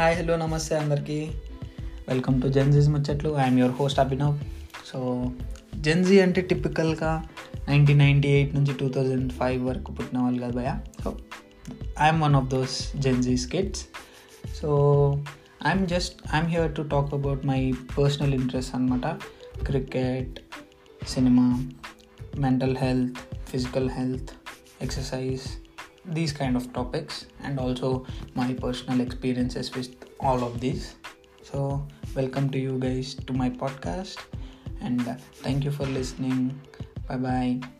Hi hello నమస్తే అందరికీ. Welcome to Gen Zs ముచ్చట్లు. I'm your host Abhinav so Gen Z అంటే టిపికల్గా నైన్టీన్ నైంటీ ఎయిట్ నుంచి టూ థౌజండ్ ఫైవ్ వరకు పుట్టిన వాళ్ళు కదా భయ so I'm one of those Gen Zs kids so I'm just I'm here to talk about my personal interest అనమాట cricket cinema mental health physical health exercise these kind of topics and also my personal experiences with all of these. So welcome to you guys to my podcast and thank you for listening. Bye bye